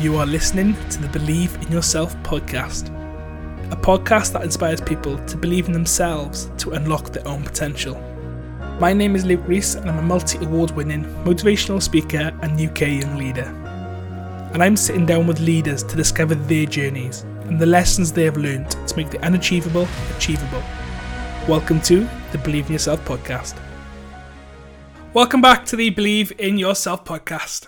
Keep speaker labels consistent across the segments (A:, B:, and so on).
A: You are listening to the Believe in Yourself podcast, a podcast that inspires people to believe in themselves to unlock their own potential. My name is Luke Reese, and I'm a multi award winning motivational speaker and UK young leader. And I'm sitting down with leaders to discover their journeys and the lessons they have learned to make the unachievable achievable. Welcome to the Believe in Yourself podcast. Welcome back to the Believe in Yourself podcast.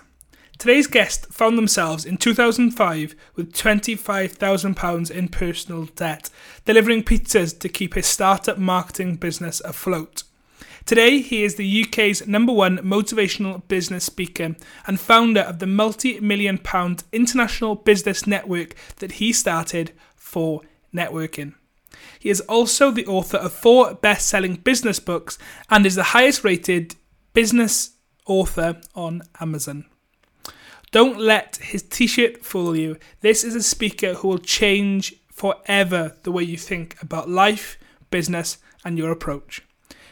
A: Today's guest found themselves in 2005 with £25,000 in personal debt, delivering pizzas to keep his startup marketing business afloat. Today, he is the UK's number one motivational business speaker and founder of the multi million pound international business network that he started for networking. He is also the author of four best selling business books and is the highest rated business author on Amazon. Don't let his t shirt fool you. This is a speaker who will change forever the way you think about life, business, and your approach.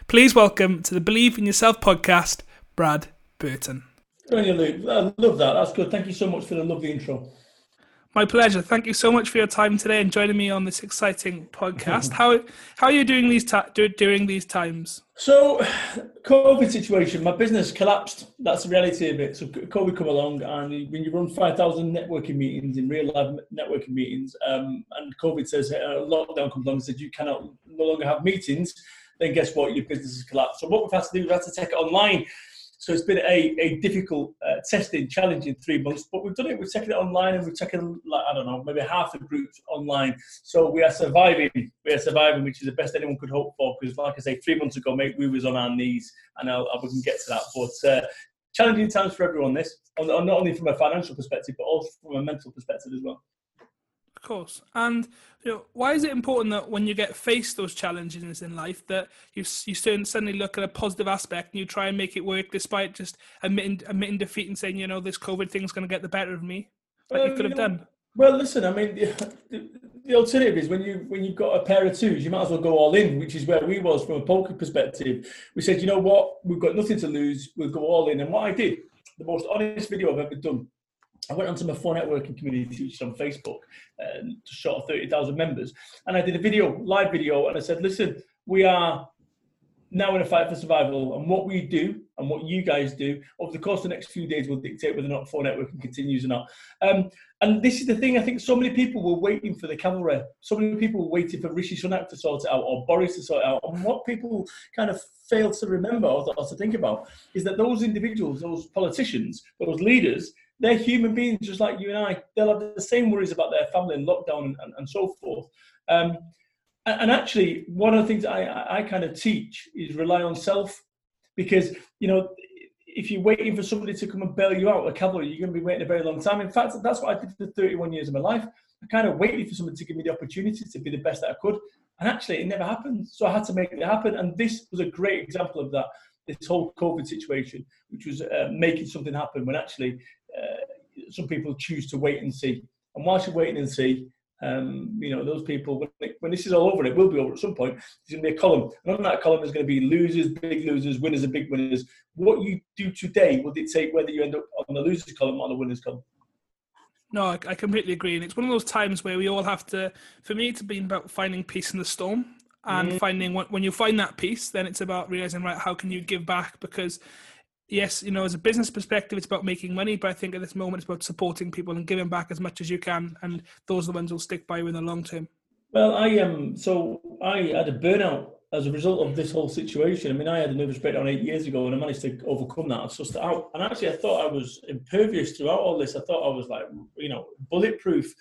A: Please welcome to the Believe in Yourself podcast, Brad Burton.
B: Brilliant, Luke. I love that. That's good. Thank you so much for the lovely intro.
A: My pleasure. Thank you so much for your time today and joining me on this exciting podcast. how how are you doing these ta- during these times?
B: So, COVID situation. My business collapsed. That's the reality of it. So, COVID come along, and when you run five thousand networking meetings in real life networking meetings, um, and COVID says uh, lockdown comes along and says you cannot no longer have meetings, then guess what? Your business has collapsed. So, what we've had to do, we've had to take it online. So it's been a, a difficult, uh, testing, challenging three months, but we've done it. We've taken it online and we've taken, like, I don't know, maybe half the groups online. So we are surviving. We are surviving, which is the best anyone could hope for. Because, like I say, three months ago, mate, we was on our knees, and I'll, I wouldn't get to that. But uh, challenging times for everyone. This, not only from a financial perspective, but also from a mental perspective as well.
A: Of course. And you know, why is it important that when you get faced those challenges in life, that you you suddenly look at a positive aspect and you try and make it work despite just admitting admitting defeat and saying, you know, this COVID thing is going to get the better of me, like well, you could have know, done.
B: Well, listen, I mean, the, the, the, alternative is when you when you've got a pair of twos, you might as well go all in, which is where we was from a poker perspective. We said, you know what, we've got nothing to lose, we'll go all in. And what I did, the most honest video I've ever done I went onto my four networking community, which is on Facebook, um, to short of 30,000 members. And I did a video, live video, and I said, listen, we are now in a fight for survival. And what we do and what you guys do over the course of the next few days will dictate whether or not four networking continues or not. Um, and this is the thing, I think so many people were waiting for the cavalry. So many people were waiting for Rishi Sunak to sort it out or Boris to sort it out. And what people kind of fail to remember or or to think about is that those individuals, those politicians, those leaders, they're human beings just like you and I. They'll have the same worries about their family and lockdown and, and, so forth. Um, and, and, actually, one of the things I, I kind of teach is rely on self, because you know if you're waiting for somebody to come and bail you out, a cavalry, you're going to be waiting a very long time. In fact, that's what I did for 31 years of my life. I kind of waited for somebody to give me the opportunity to be the best that I could, and actually, it never happened. So I had to make it happen, and this was a great example of that. This whole COVID situation, which was uh, making something happen when actually uh, some people choose to wait and see. And whilst you're waiting and see, um, you know, those people, when, it, when, this is all over, it will be over at some point, there's going to be a column. And on that column is going to be losers, big losers, winners, and big winners. What you do today will dictate whether you end up on the losers column or the winners column.
A: No, I, I completely agree. And it's one of those times where we all have to, for me, it's been about finding peace in the storm and mm. finding when you find that peace, then it's about realizing, right, how can you give back? Because yes, you know, as a business perspective, it's about making money, but I think at this moment it's about supporting people and giving back as much as you can, and those are the ones who'll stick by you in the long term.
B: Well, I am. Um, so I had a burnout as a result of this whole situation. I mean, I had a nervous breakdown eight years ago, and I managed to overcome that and sussed it out. And actually, I thought I was impervious throughout all this. I thought I was like, you know, bulletproof.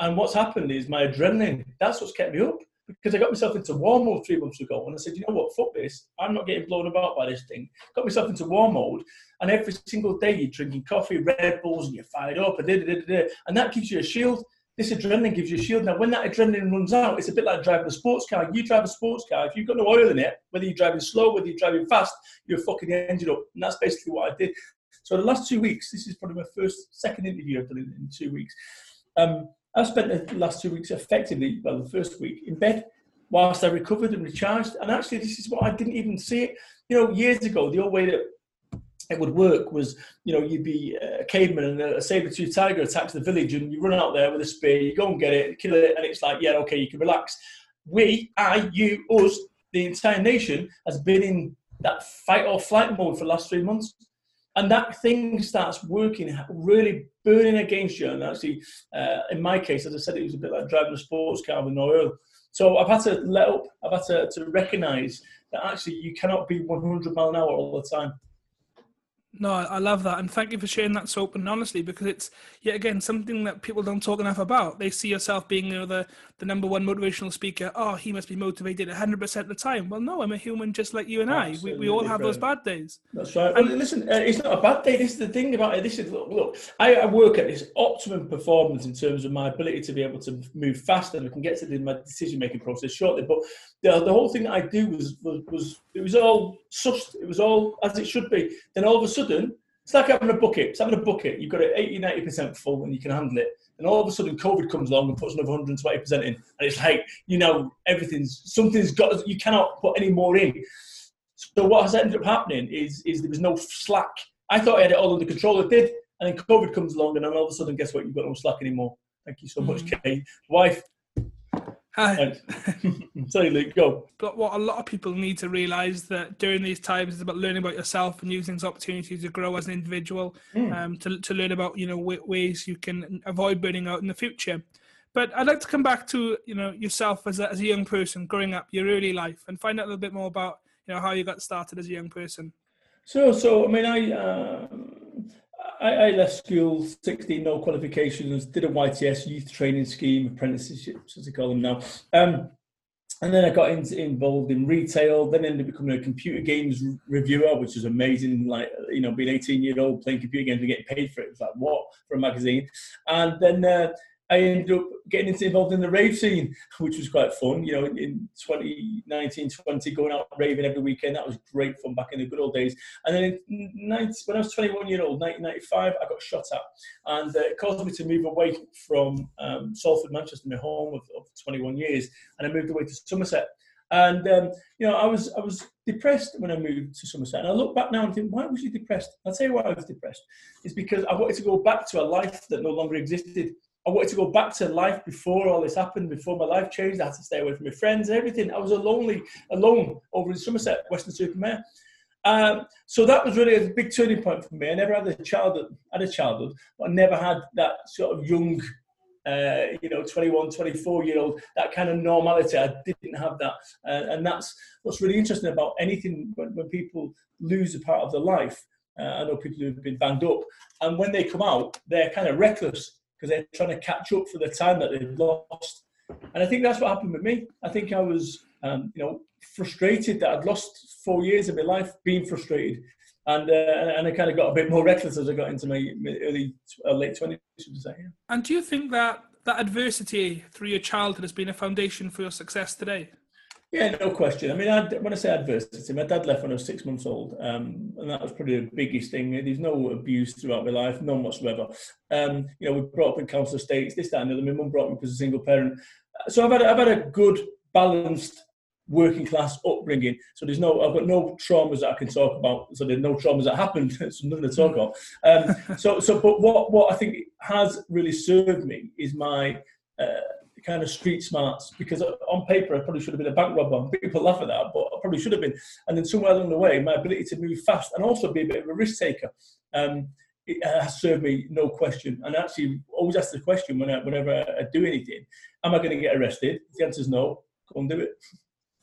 B: And what's happened is my adrenaline. That's what's kept me up because I got myself into war mode three months ago and I said, you know what, fuck this. I'm not getting blown about by this thing. Got myself into war mode and every single day you're drinking coffee, Red Bulls and you're fired up and, da, da, da, and that gives you a shield. This adrenaline gives you a shield. Now, when that adrenaline runs out, it's a bit like driving a sports car. You drive a sports car, if you've got no oil in it, whether you're driving slow, whether you're driving fast, you're fucking engine up. And that's basically what I did. So the last two weeks, this is probably my first, second interview I've done in, in two weeks. Um, I spent the last two weeks effectively, well, the first week in bed, whilst I recovered and recharged. And actually, this is what I didn't even see it. You know, years ago, the old way that it would work was, you know, you'd be a caveman and a saber-tooth tiger attacks the village and you run out there with a spear, you go and get it, kill it, and it's like, yeah, okay, you can relax. We, I, you, us, the entire nation has been in that fight or flight mode for the last three months. And that thing starts working, really burning against you. And actually, uh, in my case, as I said, it was a bit like driving a sports car with no oil. So I've had to let up. I've had to, to recognise that actually you cannot be 100 mile an hour all the time.
A: No, I love that, and thank you for sharing that so open and honestly, because it's yet again something that people don't talk enough about. They see yourself being, you know, the the number one motivational speaker. Oh, he must be motivated 100 percent of the time. Well, no, I'm a human just like you and Absolutely I. We, we all have those bad days.
B: That's right. And well, listen, uh, it's not a bad day. This is the thing about it. This is look, look I, I, work at this optimum performance in terms of my ability to be able to move faster. and I can get to the, my decision making process shortly. But the, the whole thing that I do was, was was it was all sussed. It was all as it should be. Then all of a sudden it's like having a bucket. It's having a bucket. You've got it 80, 90% full and you can handle it. And all of a sudden, COVID comes along and puts another 120% in. And it's like, you know, everything's, something's got, you cannot put any more in. So what has ended up happening is, is there was no slack. I thought I had it all under control. It did. And then COVID comes along and then all of a sudden, guess what? You've got no slack anymore. Thank you so much, mm. Kay. Wife, Hi. Sorry, Luke, go.
A: But what a lot of people need to realise that during these times is about learning about yourself and using this opportunity to grow as an individual, mm. um, to, to learn about you know ways you can avoid burning out in the future. But I'd like to come back to you know yourself as a, as a young person growing up, your early life, and find out a little bit more about you know how you got started as a young person.
B: So, so I mean, I. Uh I, I, left school 16, no qualifications, did a YTS youth training scheme, apprenticeships as they call them now. Um, and then I got into, involved in retail, then ended up becoming a computer games reviewer, which was amazing. Like, you know, being 18 year old playing computer games and getting paid for it. It was like, what? For a magazine. And then uh, I ended up getting involved in the rave scene, which was quite fun. You know, in 2019, 20, going out raving every weekend. That was great fun back in the good old days. And then in 90, when I was 21 year old, 1995, I got shot at. And uh, it caused me to move away from um, Salford, Manchester, my home of, of 21 years. And I moved away to Somerset. And um, you know, I was I was depressed when I moved to Somerset. And I look back now and think, why was you depressed? I'll tell you why I was depressed. It's because I wanted to go back to a life that no longer existed. I wanted to go back to life before all this happened, before my life changed. I had to stay away from my friends and everything. I was a lonely, alone over in Somerset, Weston-super-Mare. Um, so that was really a big turning point for me. I never had a childhood, had a childhood, but I never had that sort of young, uh, you know, 21, 24 year old, that kind of normality. I didn't have that. Uh, and that's what's really interesting about anything when, when people lose a part of their life. Uh, I know people who've been banged up, and when they come out, they're kind of reckless because they're trying to catch up for the time that they've lost. And I think that's what happened with me. I think I was, um, you know, frustrated that I'd lost four years of my life being frustrated. And, uh, and I kind of got a bit more reckless as I got into my, early, uh, late 20s, should say. Yeah.
A: And do you think that that adversity through your childhood has been a foundation for your success today?
B: Yeah, no question. I mean, I'd, when I say adversity, my dad left when I was six months old, um, and that was probably the biggest thing. There's no abuse throughout my life, none whatsoever. Um, you know, we brought up in council estates, this, that, and the other. My mum brought me up as a single parent, so I've had, I've had a good, balanced working class upbringing. So there's no, I've got no traumas that I can talk about. So there's no traumas that happened. so nothing to talk about. Um, so, so, but what what I think has really served me is my uh, kind of street smarts because on paper I probably should have been a bank robber. People laugh at that, but I probably should have been. And then somewhere along the way, my ability to move fast and also be a bit of a risk taker um, it has served me no question. And actually, always ask the question when I, whenever I do anything: Am I going to get arrested? The answer is no. Go and do it.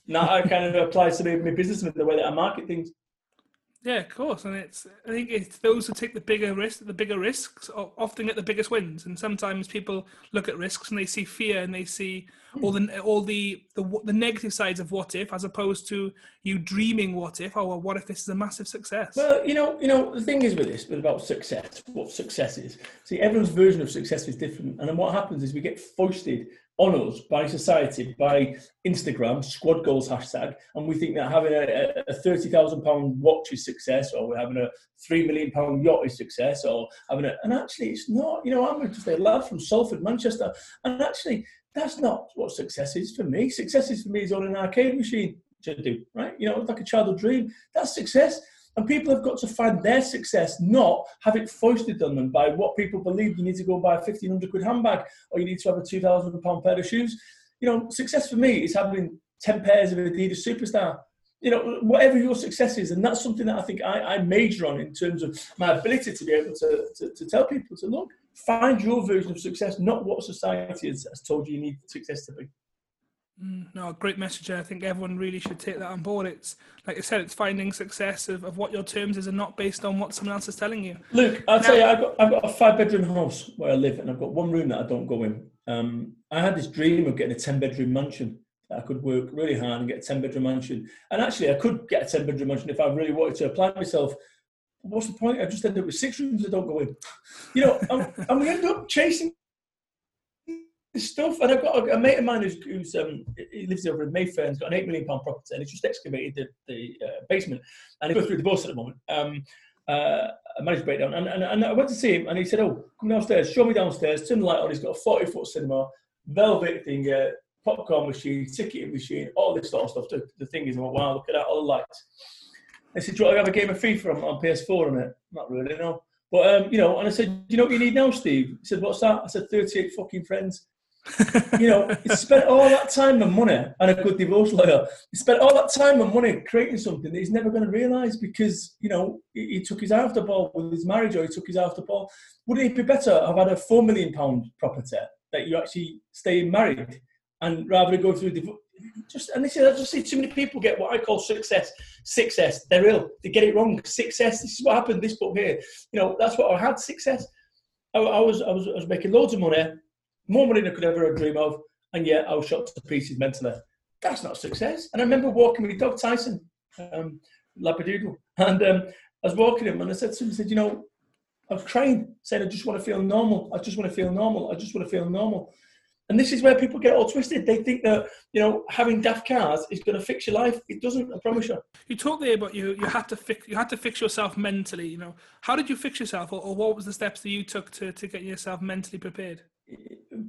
B: Now I kind of applies to my business and the way that I market things.
A: Yeah, of course, and it's I think it's those who take the bigger risk, the bigger risks, often get the biggest wins. And sometimes people look at risks and they see fear and they see mm. all the all the, the the negative sides of what if, as opposed to you dreaming what if. Oh, well, what if this is a massive success?
B: Well, you know, you know, the thing is with this, but about success, what success is. See, everyone's version of success is different, and then what happens is we get foisted on us by society, by Instagram, squad goals hashtag, and we think that having a, a thirty thousand pound watch is success, or we're having a three million pound yacht is success, or having a and actually it's not. You know, I'm just a lad from Salford, Manchester, and actually that's not what success is for me. Success is for me is on an arcade machine, which do, right? You know, like a childhood dream. That's success. And people have got to find their success, not have it foisted on them by what people believe you need to go buy a 1500 quid handbag or you need to have a 2000 pound pair of shoes. You know, success for me is having 10 pairs of Adidas Superstar. You know, whatever your success is, and that's something that I think I, I major on in terms of my ability to be able to, to, to tell people to look, find your version of success, not what society has, has told you you need success to be.
A: Mm, no, great message. I think everyone really should take that on board. It's like I said, it's finding success of, of what your terms is and not based on what someone else is telling you.
B: Luke, I'll now, tell you, I've got, I've got a five bedroom house where I live, and I've got one room that I don't go in. Um, I had this dream of getting a 10 bedroom mansion. I could work really hard and get a 10 bedroom mansion. And actually, I could get a 10 bedroom mansion if I really wanted to apply myself. What's the point? I just ended up with six rooms that don't go in. You know, I'm, I'm going to end up chasing stuff. And I've got a, a mate of mine who's, who's um, he lives over in Mayfair and he's got an eight million pound property and he's just excavated the, the uh, basement and he's going through the divorce at the moment. Um, uh, a marriage breakdown. And, and, and I went to see him and he said, Oh, come downstairs, show me downstairs, turn the light on. He's got a 40 foot cinema, velvet thing, uh, popcorn machine, ticketing machine, all this sort of stuff. The, the thing is, I'm like, wow, look at that, all the lights. I said, do you want to have a game of FIFA on, on PS4 on it? Not really, no. But, um, you know, and I said, you know what you need now, Steve? He said, what's that? I said, 38 fucking friends. You know, he spent all that time and money and a good divorce lawyer. He spent all that time and money creating something that he's never going to realise because, you know, he, he, took his the ball with his marriage or he took his the ball. Wouldn't it be better have had a four million pound property that you actually stay married and rather go through divorce? Just and this is I just see too many people get what I call success. Success, they're ill. They get it wrong. Success. This is what happened. This book here. You know, that's what I had. Success. I, I was I was I was making loads of money more money than I could ever dream of, and yet I was shot to pieces mentally. That's not success. And I remember walking with Doug Tyson, um, and um, I was walking him, and I said to him, I said, you know, I was crying, saying, I just want to feel normal. I just want to feel normal. I just want to feel normal. And this is where people get all twisted. They think that you know having daft cars is going to fix your life. It doesn't. I promise you.
A: You talked there about you. You had to fix. You had to fix yourself mentally. You know, how did you fix yourself, or, or what was the steps that you took to to get yourself mentally prepared?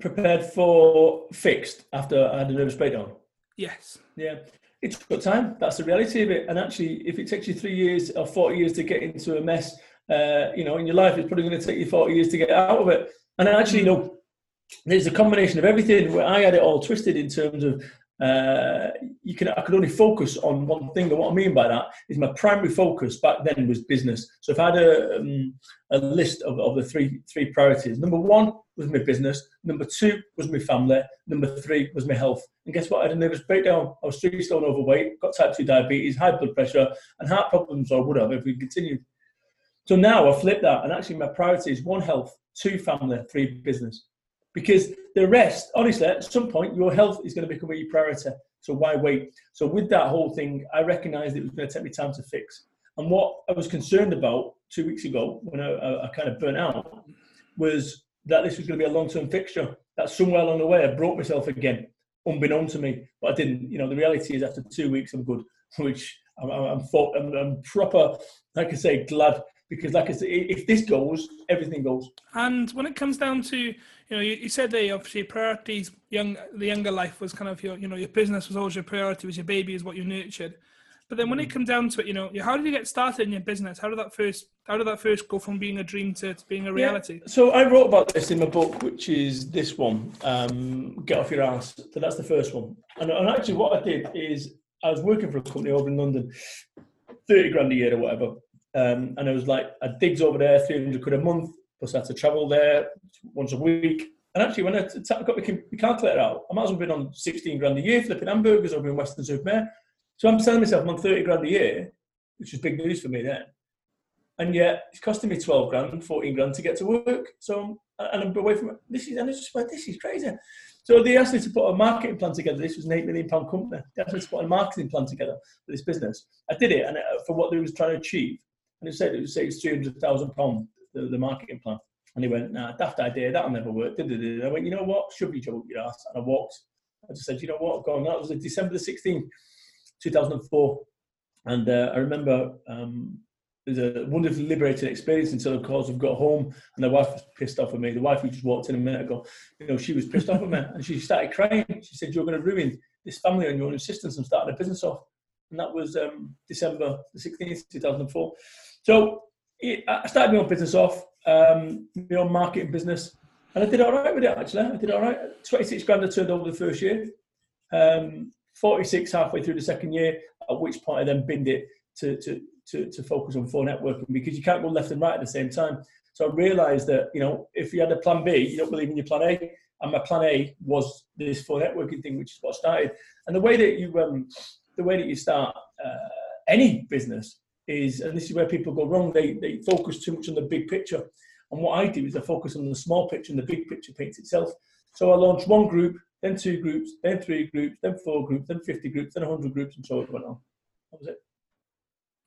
B: Prepared for fixed after I had a nervous breakdown?
A: Yes.
B: Yeah. It took time. That's the reality of it. And actually, if it takes you three years or 40 years to get into a mess, uh, you know, in your life, it's probably going to take you 40 years to get out of it. And actually, you know, there's a combination of everything where I had it all twisted in terms of uh, you can I could only focus on one thing. And what I mean by that is my primary focus back then was business. So if I had a, um, a list of, of the three three priorities, number one was my business, number two was my family, number three was my health. And guess what? I had a nervous breakdown. I was three stone overweight, got type two diabetes, high blood pressure, and heart problems, or would have if we continued. So now I flip that, and actually my priority is one health, two family, three business because the rest, honestly, at some point, your health is going to become a priority. So why wait? So with that whole thing, I recognised it was going to take me time to fix. And what I was concerned about two weeks ago, when I, I, I kind of burnt out, was that this was going to be a long-term fixture. That somewhere along the way, I broke myself again, unbeknown to me. But I didn't. You know, the reality is, after two weeks, I'm good. Which I'm, I'm, I'm, I'm proper, like I say, glad because, like I said, if this goes, everything goes.
A: And when it comes down to, you know, you, you said they obviously priorities, young, the younger life was kind of your, you know, your business was always your priority, was your baby, is what you nurtured. But then when it mm. comes down to it, you know, how did you get started in your business? How did that first, how did that first go from being a dream to, to being a reality?
B: Yeah. So I wrote about this in my book, which is this one, um, Get Off Your Ass. So that's the first one. And, and actually, what I did is I was working for a company over in London, thirty grand a year or whatever, um, and it was like a digs over there, 300 quid a month, plus I had to travel there once a week. And actually, when I t- got my calculator out, I might as well been on 16 grand a year flipping hamburgers over in Weston-super-Mare. So I'm telling myself I'm on 30 grand a year, which is big news for me then. And yet it's costing me 12 grand, 14 grand to get to work. So, and I'm away from. This is, and it's just like, this is crazy. So they asked me to put a marketing plan together. This was an eight million pound company. They asked me to put a marketing plan together for this business. I did it, and uh, for what they was trying to achieve and he said it was say it's three hundred thousand pound the, the marketing plan. And he went, nah, daft idea, that'll never work. Did I went, you know what, should be trouble your ass. And I walked. I just said, you know what, going. That was December the sixteenth, two thousand and four. And uh, I remember um, it was a wonderfully liberating experience until, of course, I've got home and the wife was pissed off with me. The wife who just walked in a minute ago, you know, she was pissed off with me and she started crying. She said, You're going to ruin this family on your own insistence and starting a business off. and that was um, December the 16th, 2004. So it, I started my own business off, um, my own marketing business, and I did all right with it actually. I did all right. 26 grand I turned over the first year, um, 46 halfway through the second year, at which point I then binned it to, to, to, to focus on four networking because you can't go left and right at the same time. So I realised that you know if you had a plan B, you don't believe in your plan A, and my plan A was this four networking thing, which is what started. And the way that you um, the way that you start uh, any business is, and this is where people go wrong. They they focus too much on the big picture. And what I do is I focus on the small picture, and the big picture paints itself. So I launched one group, then two groups, then three groups, then four groups, then fifty groups, then hundred groups, and so it went on. That was it.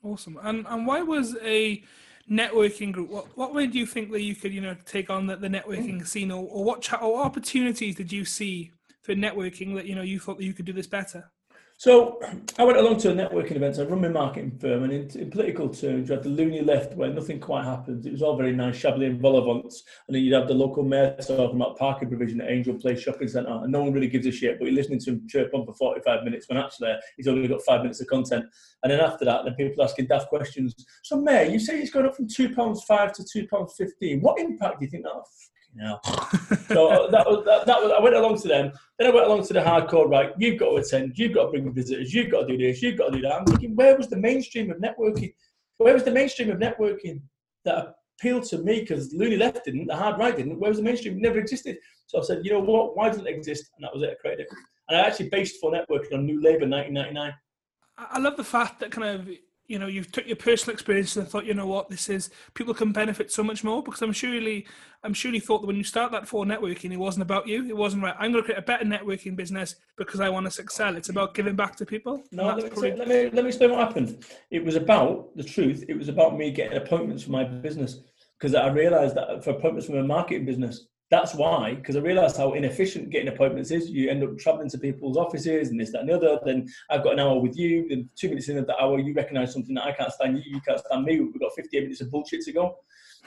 A: Awesome. And and why was a networking group? What what way do you think that you could you know take on the, the networking mm. scene, or, or what cha- or opportunities did you see for networking that you know you thought that you could do this better?
B: So I went along to a networking event. I run my marketing firm, and in, in, political terms, you had the loony left where nothing quite happens. It was all very nice, Chablis and vol-au-vents. And then you'd have the local mayor talking about parking provision at Angel Place Shopping Centre, and no one really gives a shit. But you're listening to him chirp on for 45 minutes when actually he's only got five minutes of content. And then after that, then people asking daft questions. So, Mayor, you say it's going up from two pounds five to two pounds fifteen. What impact do you think that? Now. so uh, that was, that, that was, I went along to them. Then I went along to the hardcore, right? You've got to attend, you've got to bring visitors, you've got to do this, you've got to do that. I'm thinking, where was the mainstream of networking? Where was the mainstream of networking that appealed to me? Because Loony Left didn't, the hard right didn't. Where was the mainstream? It never existed. So I said, you know what? Why doesn't it exist? And that was it. I created it. And I actually based for networking on New Labour 1999. I
A: love the fact that kind of you know you've took your personal experience and thought you know what this is people can benefit so much more because i'm surely i'm surely thought that when you start that for networking it wasn't about you. It wasn't right i'm going to create a better networking business because i want to excel. It's about giving back to people.
B: No let me, probably... let me let me explain what happened. It was about the truth. It was about me getting appointments for my business because i realized that for appointments for my marketing business that's why, because I realised how inefficient getting appointments is. You end up travelling to people's offices and this, that, and the other. Then I've got an hour with you. Then two minutes into the hour, you recognise something that I can't stand you. You can't stand me. We've got 58 minutes of bullshit to go.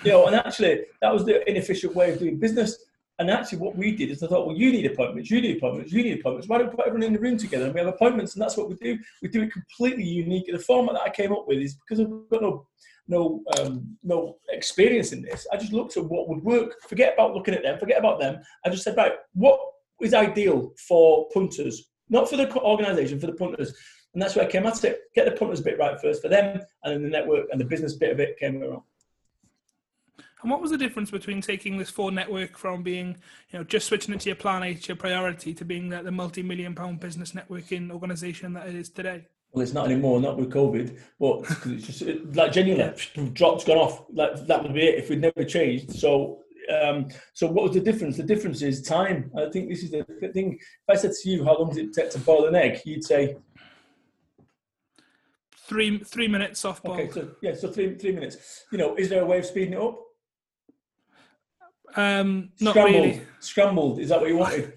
B: You know, and actually, that was the inefficient way of doing business. And actually, what we did is I thought, well, you need appointments, you need appointments, you need appointments. Why don't we put everyone in the room together and we have appointments? And that's what we do. We do it completely unique. The format that I came up with is because I've got no no um, no experience in this. I just looked at what would work. Forget about looking at them. Forget about them. I just said, right, what is ideal for punters, not for the organisation, for the punters. And that's where I came at it. Get the punters bit right first for them, and then the network and the business bit of it came around.
A: And what was the difference between taking this Four network from being, you know, just switching it to your plan A, to your priority, to being the, the multi-million pound business networking organisation that it is today?
B: Well, it's not anymore, not with COVID, but it's just like genuinely dropped, gone off. Like that would be it if we'd never changed. So, um, so what was the difference? The difference is time. I think this is the thing. If I said to you, how long does it take to boil an egg? You'd say
A: three three minutes boil.
B: Okay, so yeah, so three three minutes. You know, is there a way of speeding it up?
A: Um, not Scrambled. really.
B: Scrambled. Is that what you wanted?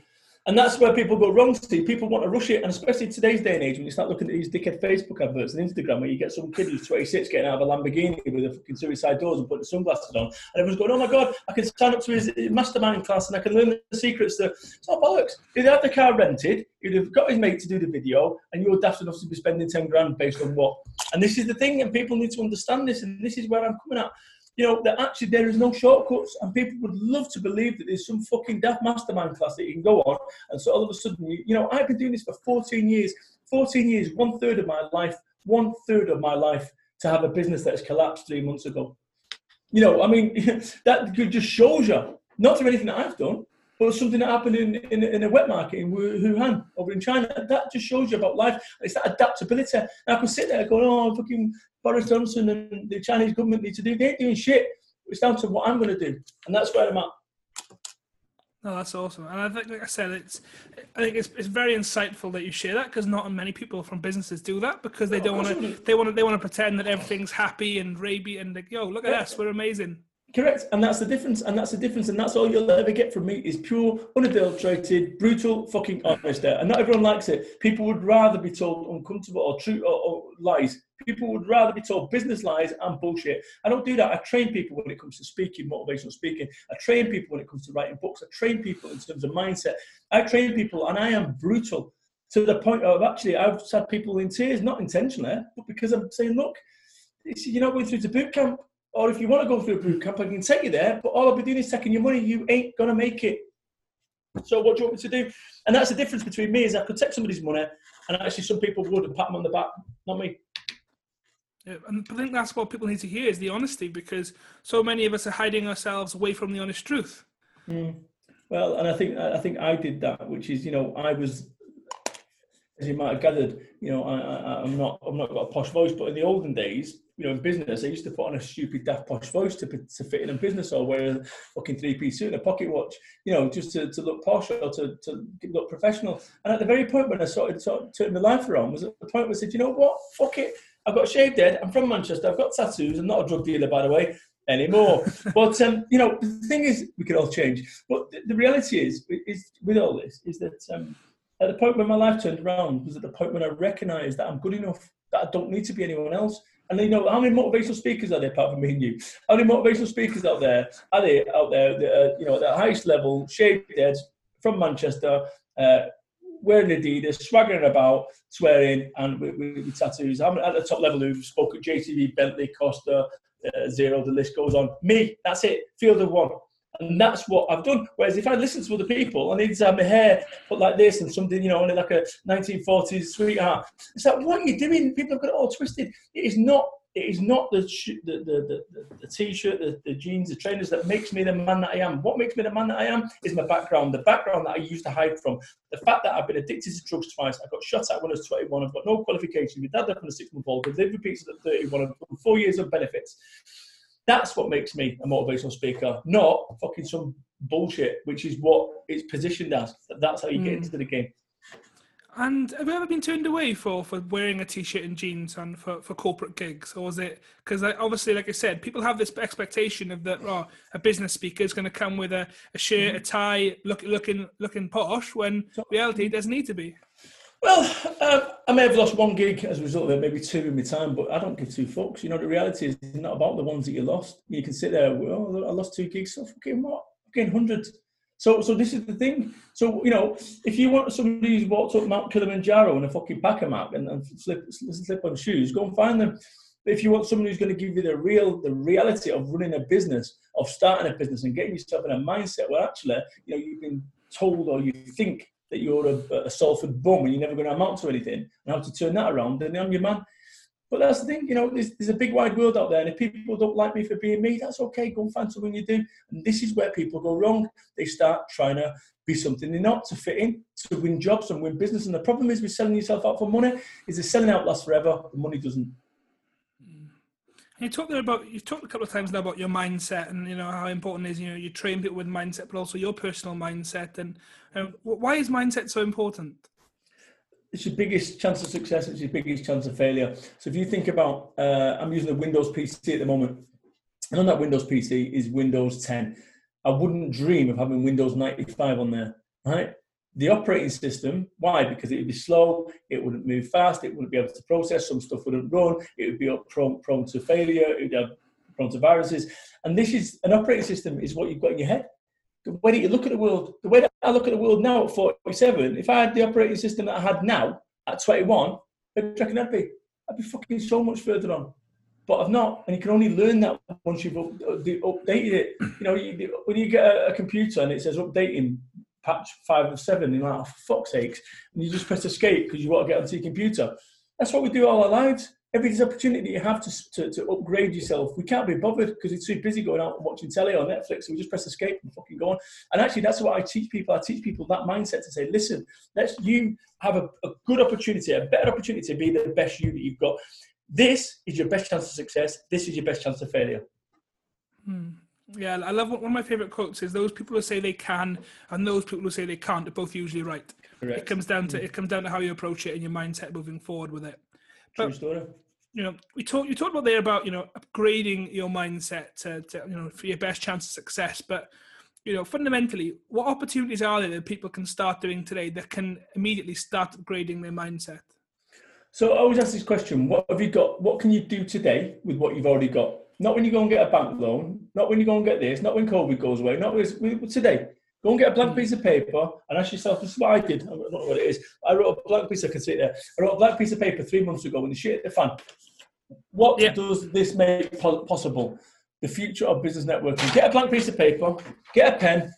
B: And that's where people go wrong. See, people want to rush it, and especially today's day and age, when you start looking at these dickhead Facebook adverts and Instagram, where you get some kid who's 26 getting out of a Lamborghini with a fucking suicide doors and putting sunglasses on, and everyone's going, "Oh my god, I can sign up to his mastermind class and I can learn the secrets." To... It's not bollocks. He'd have the car rented, he'd have got his mate to do the video, and you're daft enough to be spending 10 grand based on what? And this is the thing, and people need to understand this, and this is where I'm coming at you know, that actually there is no shortcuts, and people would love to believe that there's some fucking daft mastermind class that you can go on, and so all of a sudden, you, you know, I've been doing this for 14 years, 14 years, one third of my life, one third of my life to have a business that's collapsed three months ago. You know, I mean, that just shows you, not through anything that I've done, but something that happened in, in, in a wet market in Wuhan over in China. That just shows you about life. It's that adaptability. And I could sit there going, oh, fucking Boris Johnson and the Chinese government need to do. They ain't doing shit. It's down to what I'm going to do, and that's where I'm at.
A: No, that's awesome, and I think, like I said, it's I think it's, it's very insightful that you share that because not many people from businesses do that because they don't want to they want to they want to pretend that everything's happy and raby and like yo look at us we're amazing.
B: Correct, and that's the difference, and that's the difference, and that's all you'll ever get from me is pure, unadulterated, brutal, fucking honest. And not everyone likes it. People would rather be told uncomfortable or true or, or lies. People would rather be told business lies and bullshit. I don't do that. I train people when it comes to speaking, motivational speaking. I train people when it comes to writing books. I train people in terms of mindset. I train people, and I am brutal. to the point of actually, I've had people in tears, not intentionally, but because I'm saying, look, you're not going through to boot camp, or if you want to go through a boot camp, I can take you there, but all I'll be doing is taking your money. You ain't going to make it. So what do you want me to do? And that's the difference between me is I could take somebody's money, and actually some people would and pat them on the back, not me.
A: Yeah, and I think that's what people need to hear is the honesty because so many of us are hiding ourselves away from the honest truth.
B: Mm. Well, and I think I think I did that, which is you know I was, as you might have gathered, you know I, I I'm not I'm not got a posh voice, but in the olden days, you know, in business, I used to put on a stupid daft posh voice to, to fit in a business or wear a fucking three piece suit and a pocket watch, you know, just to, to look posh or to, to look professional. And at the very point when I started, started turning my life around was at the point where I said, you know what, fuck it, I've got shaved head. I'm from Manchester. I've got tattoos. I'm not a drug dealer, by the way, anymore. but um, you know, the thing is, we can all change. But the, the reality is, is with all this, is that um, at the point when my life turned around was at the point when I recognised that I'm good enough. That I don't need to be anyone else. And you know, how many motivational speakers are there apart from me and you? How many motivational speakers out there are there out there that you know, at the highest level, shaved heads from Manchester, uh, wearing Adidas, swaggering about, swearing, and with, with, with tattoos. I'm at the top level who've spoke at ITV, Bentley, Costa, uh, Zero, the list goes on. Me, that's it, field of one. And that's what I've done. Whereas if I listen to other people, I need to have my hair put like this and something, you know, only like a 1940s sweetheart. It's like, what are you doing? People have got it all twisted. It is not it is not the the, the, the, the t-shirt, the, the jeans, the trainers that makes me the man that I am. What makes me the man that I am is my background, the background that I used to hide from. The fact that I've been addicted to drugs twice, I got shot at when I was 21, I've got no qualifications, my dad left when I was six months old, I've lived with pizza at 31, I've got four years of benefits. That's what makes me a motivational speaker, not fucking some bullshit, which is what it's positioned as. That's how you get mm. into the game.
A: And have you ever been turned away for, for wearing a t-shirt and jeans and for, for corporate gigs, or was it because obviously, like I said, people have this expectation of that oh, a business speaker is going to come with a, a shirt, a mm-hmm. tie, look, looking looking posh. When reality, doesn't need to be.
B: Well, uh, I may have lost one gig as a result of it, maybe two in my time, but I don't give two fucks. You know, the reality is not about the ones that you lost. You can sit there, well, I lost two gigs, so fucking what? Fucking hundreds so, so this is the thing. So, you know, if you want somebody who's walked up Mount Kilimanjaro in a fucking packer map and, and slip, slip on shoes, go and find them. But if you want someone who's going to give you the real, the reality of running a business, of starting a business and getting yourself in a mindset where actually, you know, you've been told or you think that you're a, a Salford bum and you're never going to amount to anything, and how to turn that around, and then I'm your man. But that's the thing, you know, there's, there's, a big wide world out there, and if people don't like me for being me, that's okay. Go and find something you do. And this is where people go wrong. They start trying to be something they're not, to fit in, to win jobs and win business. And the problem is with selling yourself out for money is the selling out lasts forever, the money doesn't.
A: You talked there about you've talked a couple of times now about your mindset and you know how important it is you know you train people with mindset, but also your personal mindset. And um, why is mindset so important?
B: it's your biggest chance of success. It's your biggest chance of failure. So if you think about, uh, I'm using a Windows PC at the moment, and on that Windows PC is Windows 10. I wouldn't dream of having Windows 95 on there, right? The operating system, why? Because it would be slow, it wouldn't move fast, it wouldn't be able to process, some stuff wouldn't run, it would be prone, prone to failure, it would have prone to viruses. And this is an operating system is what you've got in your head the way that you look at the world, the way that I look at the world now at 47, if I had the operating system that I had now at 21, I reckon I'd be, I'd be fucking so much further on. But I've not, and you can only learn that once you've updated it. You know, you, when you get a, a, computer and it says updating patch five of seven, you're like, oh, fuck's sakes, and you just press escape because you want to get onto your computer. That's what we do all our lives every opportunity that you have to, to, to, upgrade yourself, we can't be bothered because it's too busy going out and watching telly or Netflix. So we just press escape and fucking go on. And actually, that's what I teach people. I teach people that mindset to say, listen, let's you have a, a good opportunity, a better opportunity to be the best you that you've got. This is your best chance of success. This is your best chance of failure.
A: Hmm. Yeah, I love one of my favorite quotes is those people who say they can and those people who say they can't are both usually right. Correct. It comes down to hmm. it comes down to how you approach it and your mindset moving forward with it.
B: True story.
A: You know, we talked. You talked about there about you know upgrading your mindset to, to you know for your best chance of success. But you know, fundamentally, what opportunities are there that people can start doing today that can immediately start upgrading their mindset?
B: So I always ask this question: What have you got? What can you do today with what you've already got? Not when you go and get a bank loan, not when you go and get this, not when COVID goes away, not today. Go and get a blank piece of paper and ask yourself, this is what I did. I don't know what it is. I wrote a blank piece, I can see it there. I wrote a blank piece of paper three months ago when the shit hit the fan. What
A: Yeah.
B: does this make po- possible? The future of business networking. Get a blank piece of paper, get a pen,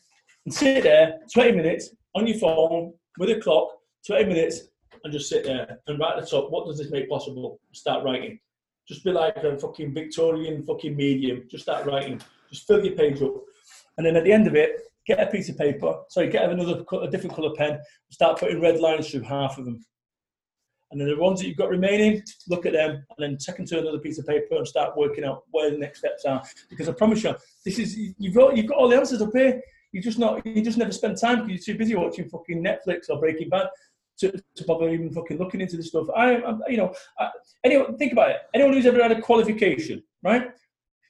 B: and sit there 20 minutes on your phone with a clock, 20 minutes, and just sit there and write at the top, what does this make possible? Start writing. Just be like a fucking Victorian fucking medium. Just start writing. Just fill your page up. And then at the end of it, get a piece of paper. Sorry, get another a different colour pen. Start putting red lines through half of them. And then the ones that you've got remaining, look at them, and then second to another piece of paper and start working out where the next steps are. Because I promise you, this is you've got you've got all the answers up here. You just not you just never spend time because you're too busy watching fucking Netflix or Breaking Bad to, to bother even fucking looking into this stuff. I, I'm, you know, I, anyone think about it. Anyone who's ever had a qualification, right?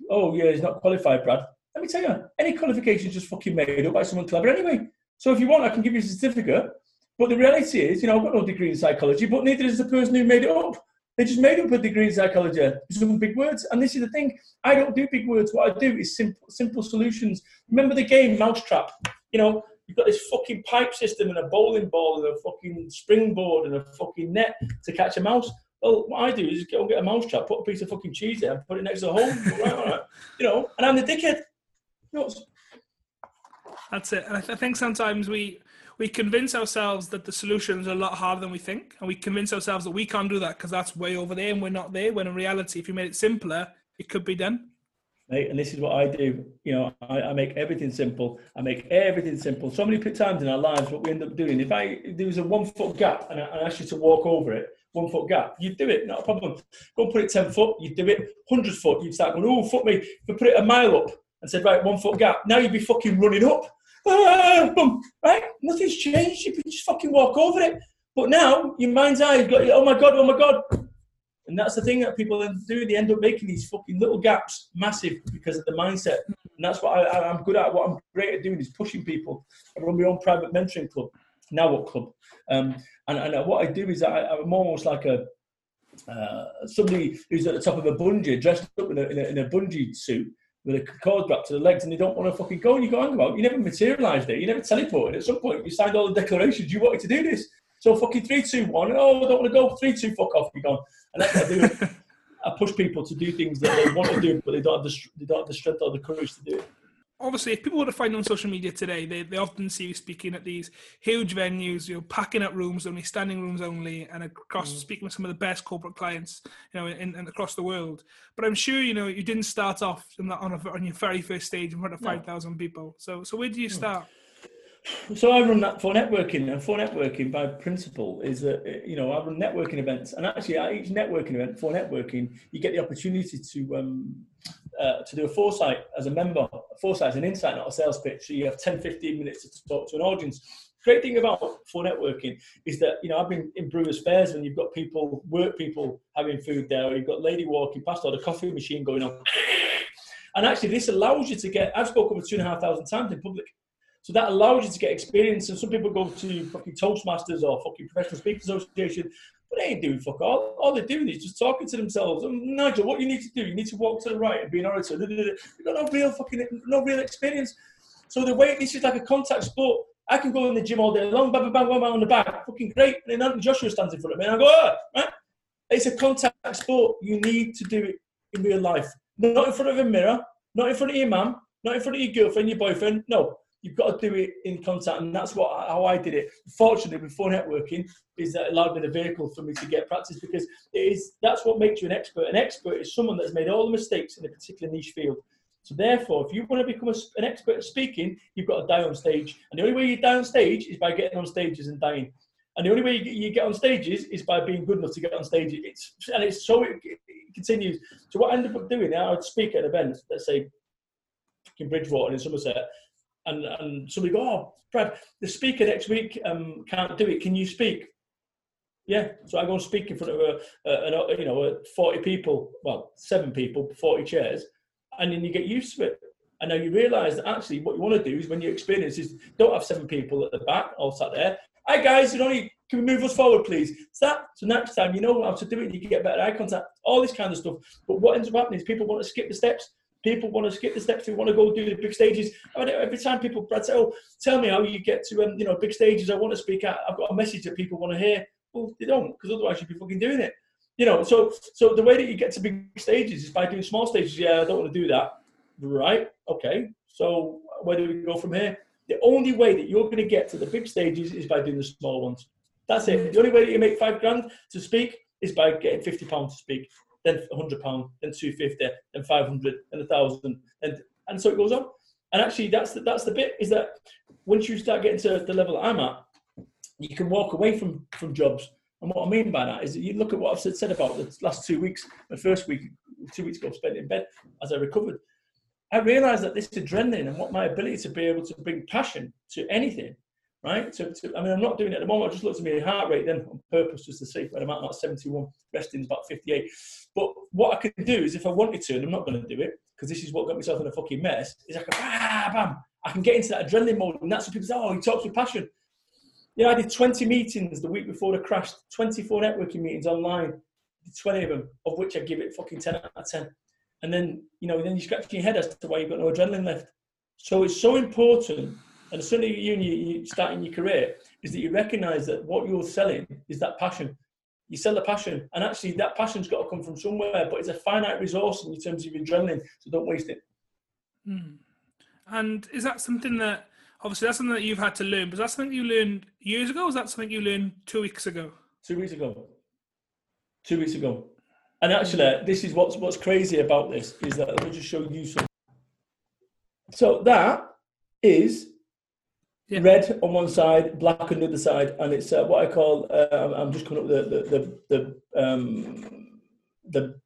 B: Oh yeah, he's not qualified, Brad. Let me tell you, any qualification is just fucking made up by someone clever anyway. So if you want, I can give you a certificate. But the reality is, you know, I've got no degree in psychology, but neither is the person who made it up. They just made up a degree in psychology. Some big words. And this is the thing. I don't do big words. What I do is simple, simple solutions. Remember the game Mousetrap? You know, you've got this fucking pipe system and a bowling ball and a fucking springboard and a fucking net to catch a mouse. Well, what I do is go and get a mouse trap, put a piece of fucking cheese there, and put it next to the hole. right. You know, and I'm the dickhead. You know,
A: That's it. And I, th- I think sometimes we we convince ourselves that the solutions are a lot harder than we think, and we convince ourselves that we can't do that because that's way over there and we're not there. When in reality, if you made it simpler, it could be done.
B: Right? And this is what I do. You know, I, I make everything simple. I make everything simple. So many times in our lives, what we end up doing, if I there was a one foot gap and I, I asked you to walk over it, one foot gap, you'd do it, not a problem. Go and put it 10 foot, you'd do it. 100 foot, you'd start going, oh, fuck me. If I put it a mile up and said, right, one foot gap, now you'd be fucking running up. Ah, right? Nothing's changed. You just fucking walk over it. But now your mind's eye, you've got, oh my God, oh my God. And that's the thing that people then do. They end up making these fucking little gaps massive because of the mindset. And that's what I, I'm good at. What I'm great at doing is pushing people. I run my own private mentoring club, Now What Club. Um, and, and what I do is I, I'm almost like a uh, somebody who's at the top of a bungee, dressed up in a, in a, in a bungee suit with a cord wrapped to the legs, and they don't want to fucking go. And you go, hang about, you never materialised it. You never teleported. At some point, you signed all the declarations. You wanted to do this. So fucking three, two, one. Oh, I don't want to go. Three, two, fuck off. You're gone. And that's what I do. I push people to do things that they want to do, but they don't have the they don't have the strength or the courage to do it.
A: Obviously, if people were to find you on social media today, they, they often see you speaking at these huge venues, you know, packing up rooms only, standing rooms only, and across mm. speaking with some of the best corporate clients, you know, in, in across the world. But I'm sure you know you didn't start off on, a, on your very first stage in front of
B: No.
A: five thousand people. So so where do you mm. start?
B: So I run that for networking, and for networking by principle is that you know I run networking events, and actually at each networking event for networking, you get the opportunity to um, uh, to do a foresight as a member. A foresight is an insight, not a sales pitch. So you have 10, 15 minutes to talk to an audience. Great thing about for networking is that you know I've been in brewers fairs when you've got people, work people having food there, or you've got lady walking past or the coffee machine going on. And actually, this allows you to get. I've spoken over two and a half thousand times in public. So that allows you to get experience. And some people go to fucking Toastmasters or fucking Professional Speakers Association, but they ain't doing fuck all. All they're doing is just talking to themselves. And Nigel, what you need to do, you need to walk to the right and be an orator. You've got no real fucking, no real experience. So the way this is like a contact sport. I can go in the gym all day long, bang, bang, bang, bang on the back, fucking great. And then Anthony Joshua stands in front of me and I go, ah, right? It's a contact sport. You need to do it in real life. Not in front of a mirror, not in front of your mum, not in front of your girlfriend, your boyfriend. No, you've got to do it in contact, and that's what how I did it. Fortunately, before networking, is that allowed me the vehicle for me to get practice because it is that's what makes you an expert. An expert is someone that's made all the mistakes in a particular niche field. So therefore, if you want to become a, an expert at speaking, you've got to die on stage, and the only way you die on stage is by getting on stages and dying. And the only way you get, on stages is by being good enough to get on stage. It's and it's so it, it continues. So what I ended up doing, now, I would speak at events, let's say, in Bridgwater in Somerset, and and somebody go, oh, Brad, the speaker next week um, can't do it. Can you speak? Yeah, so I go and speak in front of a, a, a you know a forty people, well seven people, forty chairs, and then you get used to it. And now you realise that actually what you want to do is when you experience is don't have seven people at the back all sat there. Hi guys, you know, can we move us forward, please? So that so next time you know how to do it, you can get better eye contact, all this kind of stuff. But what ends up happening is people want to skip the steps. People want to skip the steps. They want to go do the big stages. I mean, every time people Brad say, "Oh, tell me how you get to um, you know big stages," I want to speak. Out. I've got a message that people want to hear. Well, they don't because otherwise you'd be fucking doing it. You know. So so the way that you get to big stages is by doing small stages. Yeah, I don't want to do that. Right. Okay. So where do we go from here? The only way that you're going to get to the big stages is by doing the small ones. That's it. The only way that you make five grand to speak is by getting fifty pounds to speak, then hundred pound, then two fifty, then five hundred, then a thousand, and and so it goes on. And actually, that's the, that's the bit is that once you start getting to the level I'm at, you can walk away from from jobs. And what I mean by that is that you look at what I've said, said about the last two weeks. The first week, two weeks ago, spent in bed as I recovered. I realised that this adrenaline and what my ability to be able to bring passion to anything right? So, I mean, I'm not doing it at the moment. I just looked at my heart rate then on purpose just to see where I'm at. At 71, resting is about 58. But what I can do is if I wanted to, and I'm not going to do it because this is what got myself in a fucking mess, is I can, ah, bam, I can get into that adrenaline mode. And that's what people say, oh, he talks with passion. Yeah, I did 20 meetings the week before the crash, 24 networking meetings online, 20 of them, of which I give it fucking 10 out of 10. And then, you know, then you scratch your head as to why you've got no adrenaline left. So it's so important and as soon as you, you, you start in your career, is that you recognise that what you're selling is that passion. You sell the passion, and actually that passion's got to come from somewhere, but it's a finite resource in terms of adrenaline, so don't waste it.
A: Mm. And is that something that obviously that's something that you've had to learn, but that something you learned years ago, or is that something you learned two weeks ago?
B: Two weeks ago. Two weeks ago. And actually, this is what's what's crazy about this is that let me just show you some. So that is yeah. red on one side, black on the other side, and it's uh, what I call. Uh, I'm just coming up with the the the um, the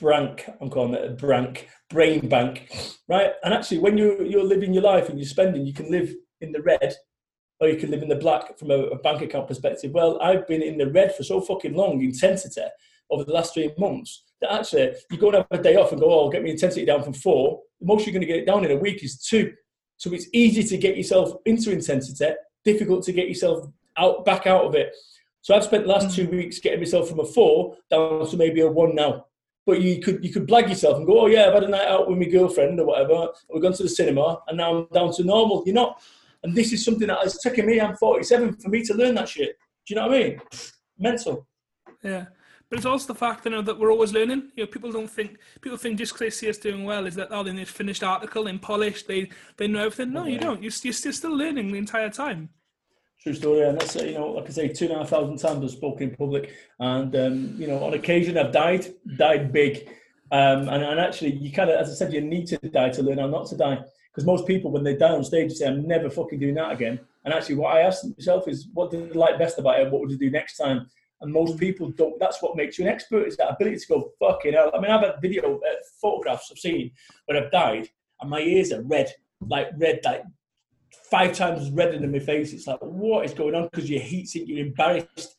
B: brank. I'm calling it a brank, brain bank, right? And actually, when you you're living your life and you're spending, you can live in the red, or you can live in the black from a, a bank account perspective. Well, I've been in the red for so fucking long, intensity over the last three months. That actually, you go and have a day off and go, oh, get me intensity down from four. The most you're going to get it down in a week is two. So it's easy to get yourself into intensity, difficult to get yourself out back out of it. So I've spent the last two mm. weeks getting myself from a four down to maybe a one now. But you could you could blag yourself and go, oh yeah, I've had a night out with my girlfriend or whatever. We've gone to the cinema and now I'm down to normal. You're not. And this is something that has taken me. I'm 47 for me to learn that shit. Do you know what I mean? Mental.
A: Yeah. But it's also the fact you know, that we're always learning. You know, people don't think people think just because they see us doing well is that oh, they need a finished article, and polished, they they know everything. No, you don't. You're, you're still learning the entire time.
B: True story, and that's you know, like I say, two and a half thousand times I've spoken in public, and um, you know, on occasion I've died, died big, um, and, and actually, you kind of, as I said, you need to die to learn how not to die. Because most people, when they die on stage, say, "I'm never fucking doing that again." And actually, what I ask myself is, "What did I like best about it? What would you do next time?" And most people don't. That's what makes you an expert is that ability to go fucking hell. I mean, I've had video uh, photographs I've seen where I've died and my ears are red, like red, like five times redder than my face. It's like what is going on? Because you're heat you're embarrassed,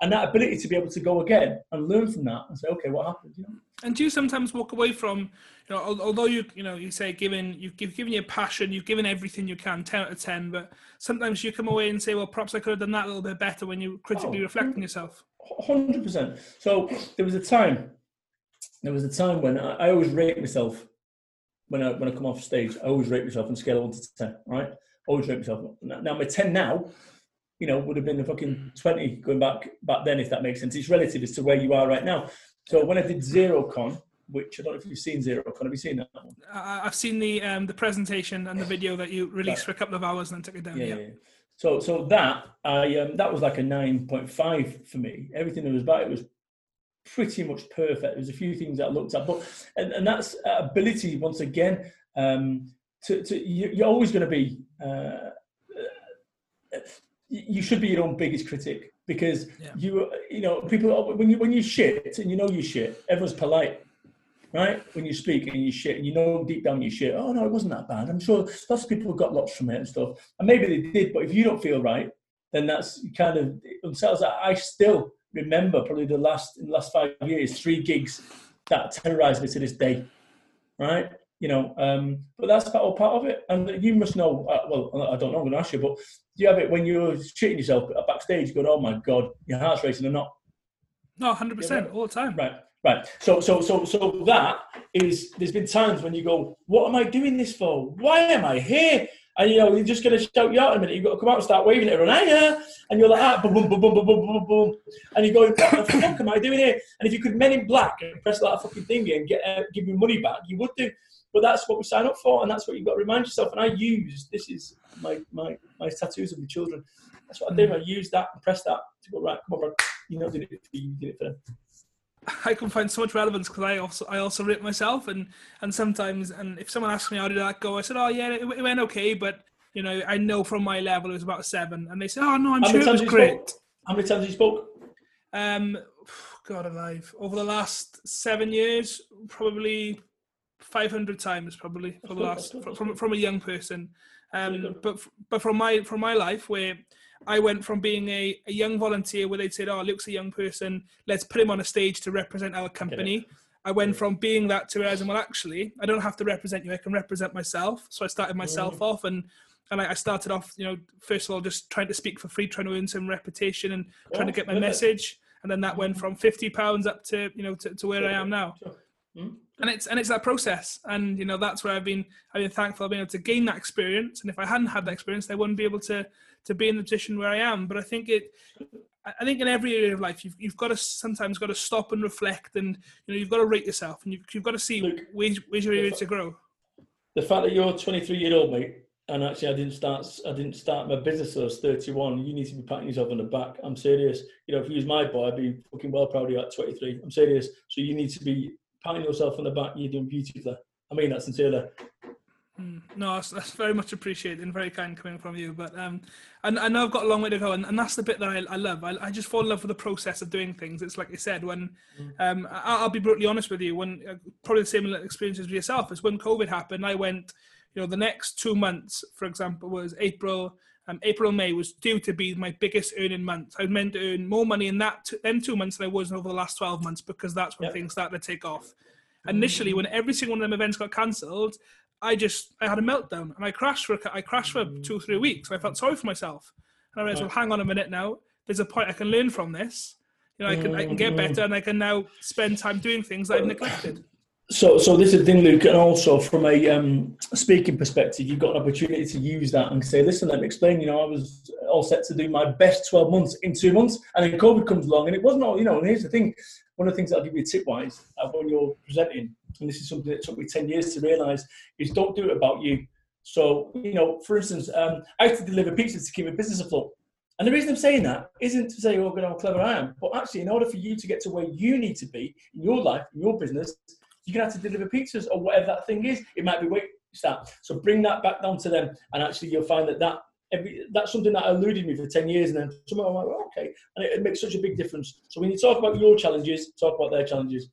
B: and that ability to be able to go again and learn from that and say, okay, what happened? You know?
A: And do you sometimes walk away from, you know, although you, you know, you say given you've given your passion, you've given everything you can, ten out of ten, but sometimes you come away and say, well, perhaps I could have done that a little bit better when you critically oh, reflect on mm, yourself.
B: Hundred percent. So there was a time, there was a time when I, I, always rate myself when I when I come off stage. I always rate myself on scale of one to ten. Right, always rate myself. Now my ten now you know, would have been a fucking 20 going back back then, if that makes sense. It's relative as to where you are right now. So when I did Xerocon, which I don't know if you've seen Xerocon, have you seen that one?
A: I've seen the um, the presentation and the video that you released for a couple of hours and then took it down. Yeah. yeah.
B: So so that I um, that was like a nine point five for me. Everything that was about it was pretty much perfect. There was a few things that I looked at, but and, and that's ability once again. Um, to, to you, are always going to be. Uh, you should be your own biggest critic because yeah. you you know people when you when you shit and you know you shit everyone's polite right? When you speak and you shit and you know deep down you shit oh no it wasn't that bad. I'm sure lots of people got lots from it and stuff. And maybe they did but if you don't feel right then that's kind of themselves i still remember probably the last in the last five years three gigs that terrorized me to this day right you know, um, but that's all part of it. And you must know, uh, well, I don't know, I'm going to ask you, but do you have it when you're shitting yourself backstage, going, oh my God, your heart's racing or not?
A: No, 100%, all the time.
B: Right. Right. So so so so that is there's been times when you go, What am I doing this for? Why am I here? And you know, you're just gonna shout you out in a minute, you've got to come out and start waving at everyone, Hiya! and you're like ah, boom, boom, boom, boom, boom, boom, boom, boom. And you're going, What the fuck am I doing here? And if you could men in black and press that fucking thing and get uh, give me money back, you would do. But that's what we sign up for, and that's what you've got to remind yourself. And I use this is my my my tattoos of the children. That's what I do. I use that and press that to go right. Come on, bro. You know, did it for you, did it for them.
A: I can find so much relevance because I also I also rip myself and and sometimes and if someone asks me how did that go I said oh yeah it, it went okay but you know I know from my level it was about seven and they said oh no I'm
B: How
A: sure it was great
B: spoke? How many times you spoke?
A: um God alive over the last seven years probably 500 times probably for the last from from a young person um but but from my from my life where I went from being a, a young volunteer where they'd said, "Oh, Luke's a young person. Let's put him on a stage to represent our company." I went from being that to realizing, well, actually, I don't have to represent you. I can represent myself. So I started myself
B: Mm.
A: off, and and I I started off, you know, first of all, just trying to speak for free, trying to earn some reputation and trying to get my message. And then that went from fifty pounds up to you know to, to where I am now
B: Sure. Mm.
A: And it's and it's that process and you know that's where i've been i've been thankful i've been able to gain that experience and if i hadn't had that experience i wouldn't be able to to be in the position where i am but i think it I think in every area of life, you've, you've got to sometimes got to stop and reflect, and you know you've got to rate yourself, and you've, you've got to see
B: Luke,
A: where's, where's your area to grow.
B: The fact that you're 23 year old, mate, and actually I didn't start I didn't start my business till I was 31. You need to be patting yourself on the back. I'm serious. You know, if you was my boy, I'd be fucking well proud of you at 23. I'm serious. So you need to be patting yourself on the back. You're doing beautifully. I mean that sincerely.
A: Mm, No, that's, that's very much appreciated and very kind coming from you. But um, and I know I've got a long way to go, and, and that's the bit that I, I love. I, I just fall in love with the process of doing things. It's like I said, when um, I, I'll be brutally honest with you, when uh, probably the same experiences with yourself is when COVID happened. I went, you know, the next two months, for example, was April. Um, April May was due to be my biggest earning month. I meant to earn more money in that t- them two months than I was over the last twelve months because that's when
B: Yep.
A: things started to take off. Mm. Initially, when every single one of them events got cancelled, I just I had a meltdown and I crashed for I crashed for mm. two or three weeks. I felt sorry for myself, and I realized, well, hang on a minute now. There's a point I can learn from this. You know, I can I can get mm. better, and I can now spend time doing things that I've neglected.
B: So, so this is the thing, Luke, and also from a um, speaking perspective, you've got an opportunity to use that and say, "Listen, let me explain." You know, I was all set to do my best twelve months in two months, and then COVID comes along, and it wasn't all. You know, and here's the thing: one of the things I'll give you a tip wise when you're presenting, and this is something that took me ten years to realise, is don't do it about you. So, you know, for instance, um, I had to deliver pizzas to keep my business afloat. And the reason I'm saying that isn't to say, oh, God, how clever I am, but actually, in order for you to get to where you need to be in your life, in your business, you're to have to deliver pizzas or whatever that thing is. It might be weight start. So bring that back down to them, and actually, you'll find that that every, that's something that eluded me for 10 years. And then someone I'm like, well, okay. And it, it makes such a big difference. So when you talk about your challenges, talk about their challenges.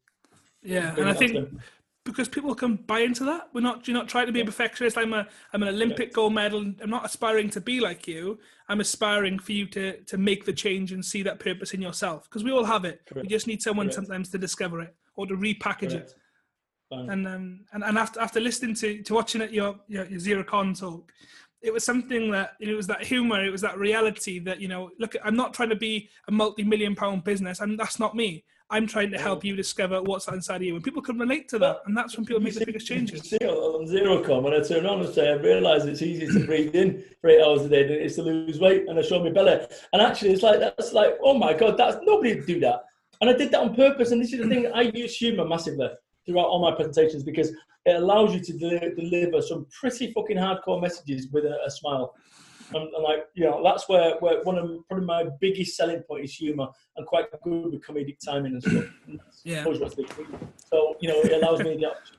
A: Yeah,
B: Bring
A: and I
B: it down to
A: think because people can buy into that. We're not you're not trying to be a perfectionist. I'm a I'm an Olympic gold medal. I'm not aspiring to be like you. I'm aspiring for you to to make the change and see that purpose in yourself because we all have it.
B: Correct.
A: We just need someone
B: Correct.
A: sometimes to discover it or to repackage it. And um and, and after after listening to to watching it your your, your Xerocon talk. It was something that it was that humor, it was that reality that you know. Look, I'm not trying to be a multi-million pound business, and that's not me. I'm trying to help you discover what's inside of you, and people can relate to that, and that's when people make the biggest changes.
B: See, on Xerocon when I turn on and say, I realise it's easier to breathe in for eight hours a day than it is to lose weight, and I show my belly. And actually, it's like that's like, oh my god, that's nobody would do that. And I did that on purpose. And this is the thing, I use humour massively throughout all my presentations because it allows you to de- deliver some pretty fucking hardcore messages with a, a smile. And, and like you know, that's where, where one of probably my biggest selling point is humour. I'm quite good with comedic timing and stuff. And
A: Yeah.
B: always what's the- So you know, it allows me the option.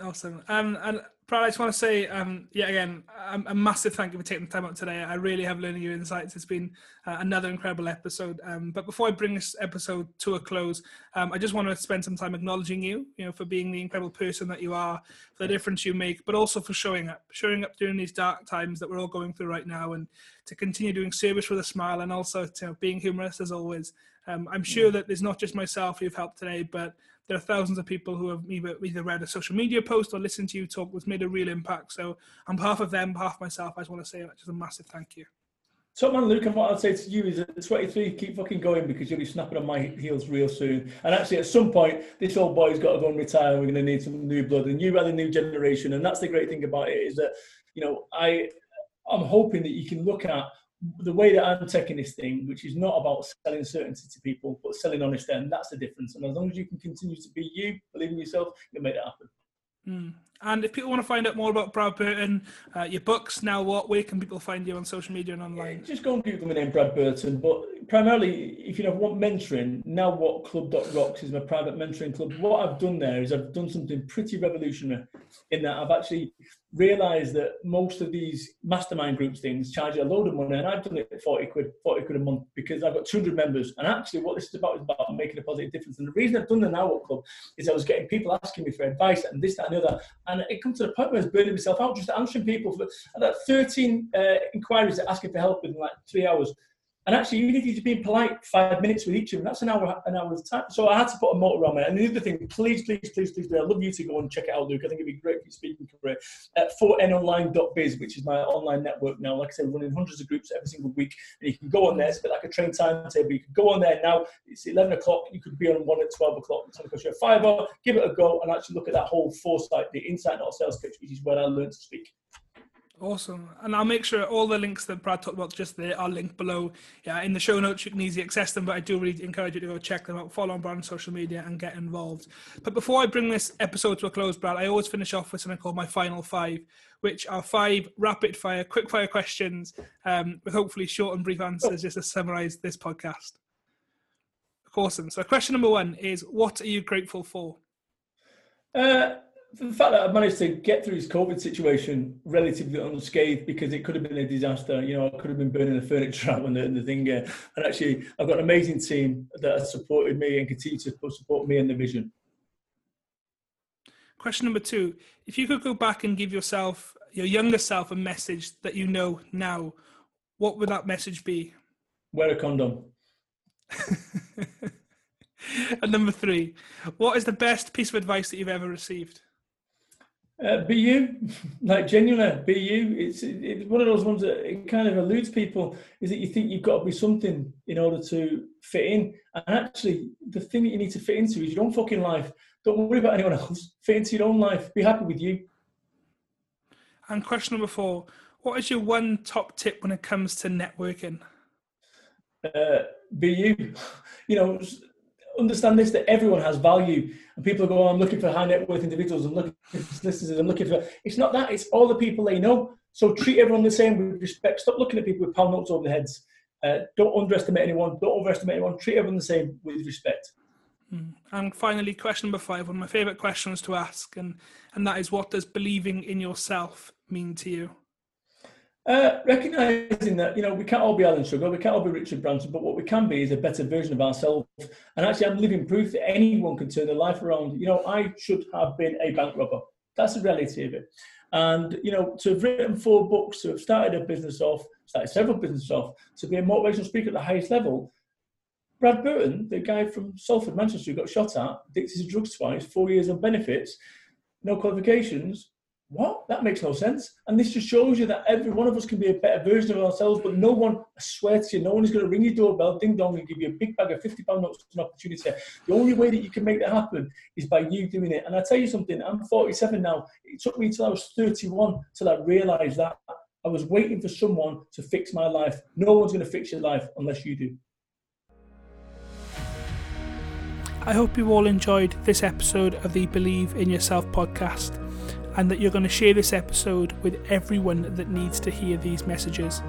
A: Awesome. Um, and Brad, I just want to say, um, yeah, again, um, a massive thank you for taking the time out today. I really have learned your insights. It's been uh, another incredible episode. Um, but before I bring this episode to a close, um, I just want to spend some time acknowledging you, you know, for being the incredible person that you are, for the difference you make, but also for showing up, showing up during these dark times that we're all going through right now, and to continue doing service with a smile, and also to you know, being humorous as always. Um, I'm sure that there's not just myself who've helped today, but there are thousands of people who have either, either read a social media post or listened to you talk, which made a real impact. So, on behalf of them, behalf of myself, I just want to say just a massive thank you.
B: Top man, Luke, and what I'd say to you is at 23, keep fucking going because you'll be snapping on my heels real soon. And actually, at some point, this old boy's got to go and retire. We're going to need some new blood, and you are the new generation. And that's the great thing about it is that, you know, I, I'm hoping that you can look at the way that I'm taking this thing, which is not about selling certainty to people, but selling honesty, and that's the difference. And as long as you can continue to be you, believe in yourself, you'll make it happen.
A: Mm. And if people want to find out more about Brad Burton, uh, your books, now what, where can people find you on social media and online?
B: Just go and Google my name, Brad Burton. But primarily, if you know, want mentoring, now what club.rocks is my private mentoring club. What I've done there is I've done something pretty revolutionary in that I've actually realised that most of these mastermind groups things charge you a load of money, and I've done it at 40 quid, 40 quid a month because I've got 200 members. And actually, what this is about is about making a positive difference. And the reason I've done the Now What Club is I was getting people asking me for advice and this, that, and the other. And it comes to the point where I was burning myself out just answering people for that 13 uh, inquiries asking for help within like three hours. And actually, you needed to be polite five minutes with each of them. That's an hour, an hour's time. So I had to put a motor on it. And the other thing, please, please, please, please do. I'd love you to go and check it out, Luke. I think it'd be great for your speaking career. At 4nonline.biz, which is my online network now. Like I said, running hundreds of groups every single week. And you can go on there. It's a bit like a train timetable. You can go on there now. It's 11 o'clock. You could be on one at 12 o'clock. It's going to cost you a fiver. Give it a go and actually look at that whole foresight, the insight, not sales pitch, which is where I learned to speak.
A: Awesome. And I'll make sure all the links that Brad talked about just there are linked below. Yeah, in the show notes, you can easily access them, but I do really encourage you to go check them out, follow on Brad on social media, and get involved. But before I bring this episode to a close, Brad, I always finish off with something called my final five, which are five rapid fire, quick fire questions um, with hopefully short and brief answers just to summarize this podcast. Awesome. So, question number one is What are you grateful for?
B: Uh, the fact that I've managed to get through this COVID situation relatively unscathed because it could have been a disaster. You know, I could have been burning the furniture out and the, the thing. Uh, and actually, I've got an amazing team that has supported me and continue to support me and the vision.
A: Question number two: If you could go back and give yourself, your younger self, a message that you know now, what would that message be?
B: Wear a condom.
A: and number three: What is the best piece of advice that you've ever received?
B: Uh, be you, like genuinely, be you. It's it's one of those ones that it kind of eludes people is that you think you've got to be something in order to fit in, and actually, the thing that you need to fit into is your own fucking life. Don't worry about anyone else. Fit into your own life. Be happy with you.
A: And question number four: What is your one top tip when it comes to networking?
B: Uh, be you. You know, understand this that everyone has value and people go oh, i'm looking for high net worth individuals i'm looking for solicitors i'm looking for it's not that it's all the people they know. So treat everyone the same with respect. Stop looking at people with pound notes over their heads. Uh, don't underestimate anyone don't overestimate anyone. Treat everyone the same with respect.
A: Hmm. and finally question number five one of my favorite questions to ask and and that is what does believing in yourself mean to you
B: uh, recognizing that you know we can't all be Alan Sugar, we can't all be Richard Branson, but what we can be is a better version of ourselves. And actually, I'm living proof that anyone can turn their life around. You know, I should have been a bank robber. That's the reality of it. And you know, to have written four books, to have started a business off, started several businesses off, to be a motivational speaker at the highest level. Brad Burton, the guy from Salford, Manchester, who got shot at, addicted to drugs twice, four years on benefits, no qualifications, what? That makes no sense. And this just shows you that every one of us can be a better version of ourselves, but no one, I swear to you, no one is going to ring your doorbell, ding dong, and give you a big bag of £50 notes an opportunity. The only way that you can make that happen is by you doing it. And I tell you something, I'm 47 now. It took me until I was 31 till I realised that. I was waiting for someone to fix my life. No one's going to fix your life unless you do.
A: I hope you all enjoyed this episode of the Believe in Yourself podcast and that you're going to share this episode with everyone that needs to hear these messages.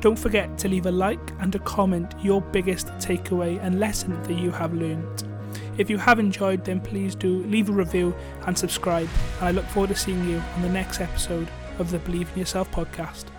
A: Don't forget to leave a like and a comment your biggest takeaway and lesson that you have learned. If you have enjoyed, then please do leave a review and subscribe. And I look forward to seeing you on the next episode of the Believe in Yourself podcast.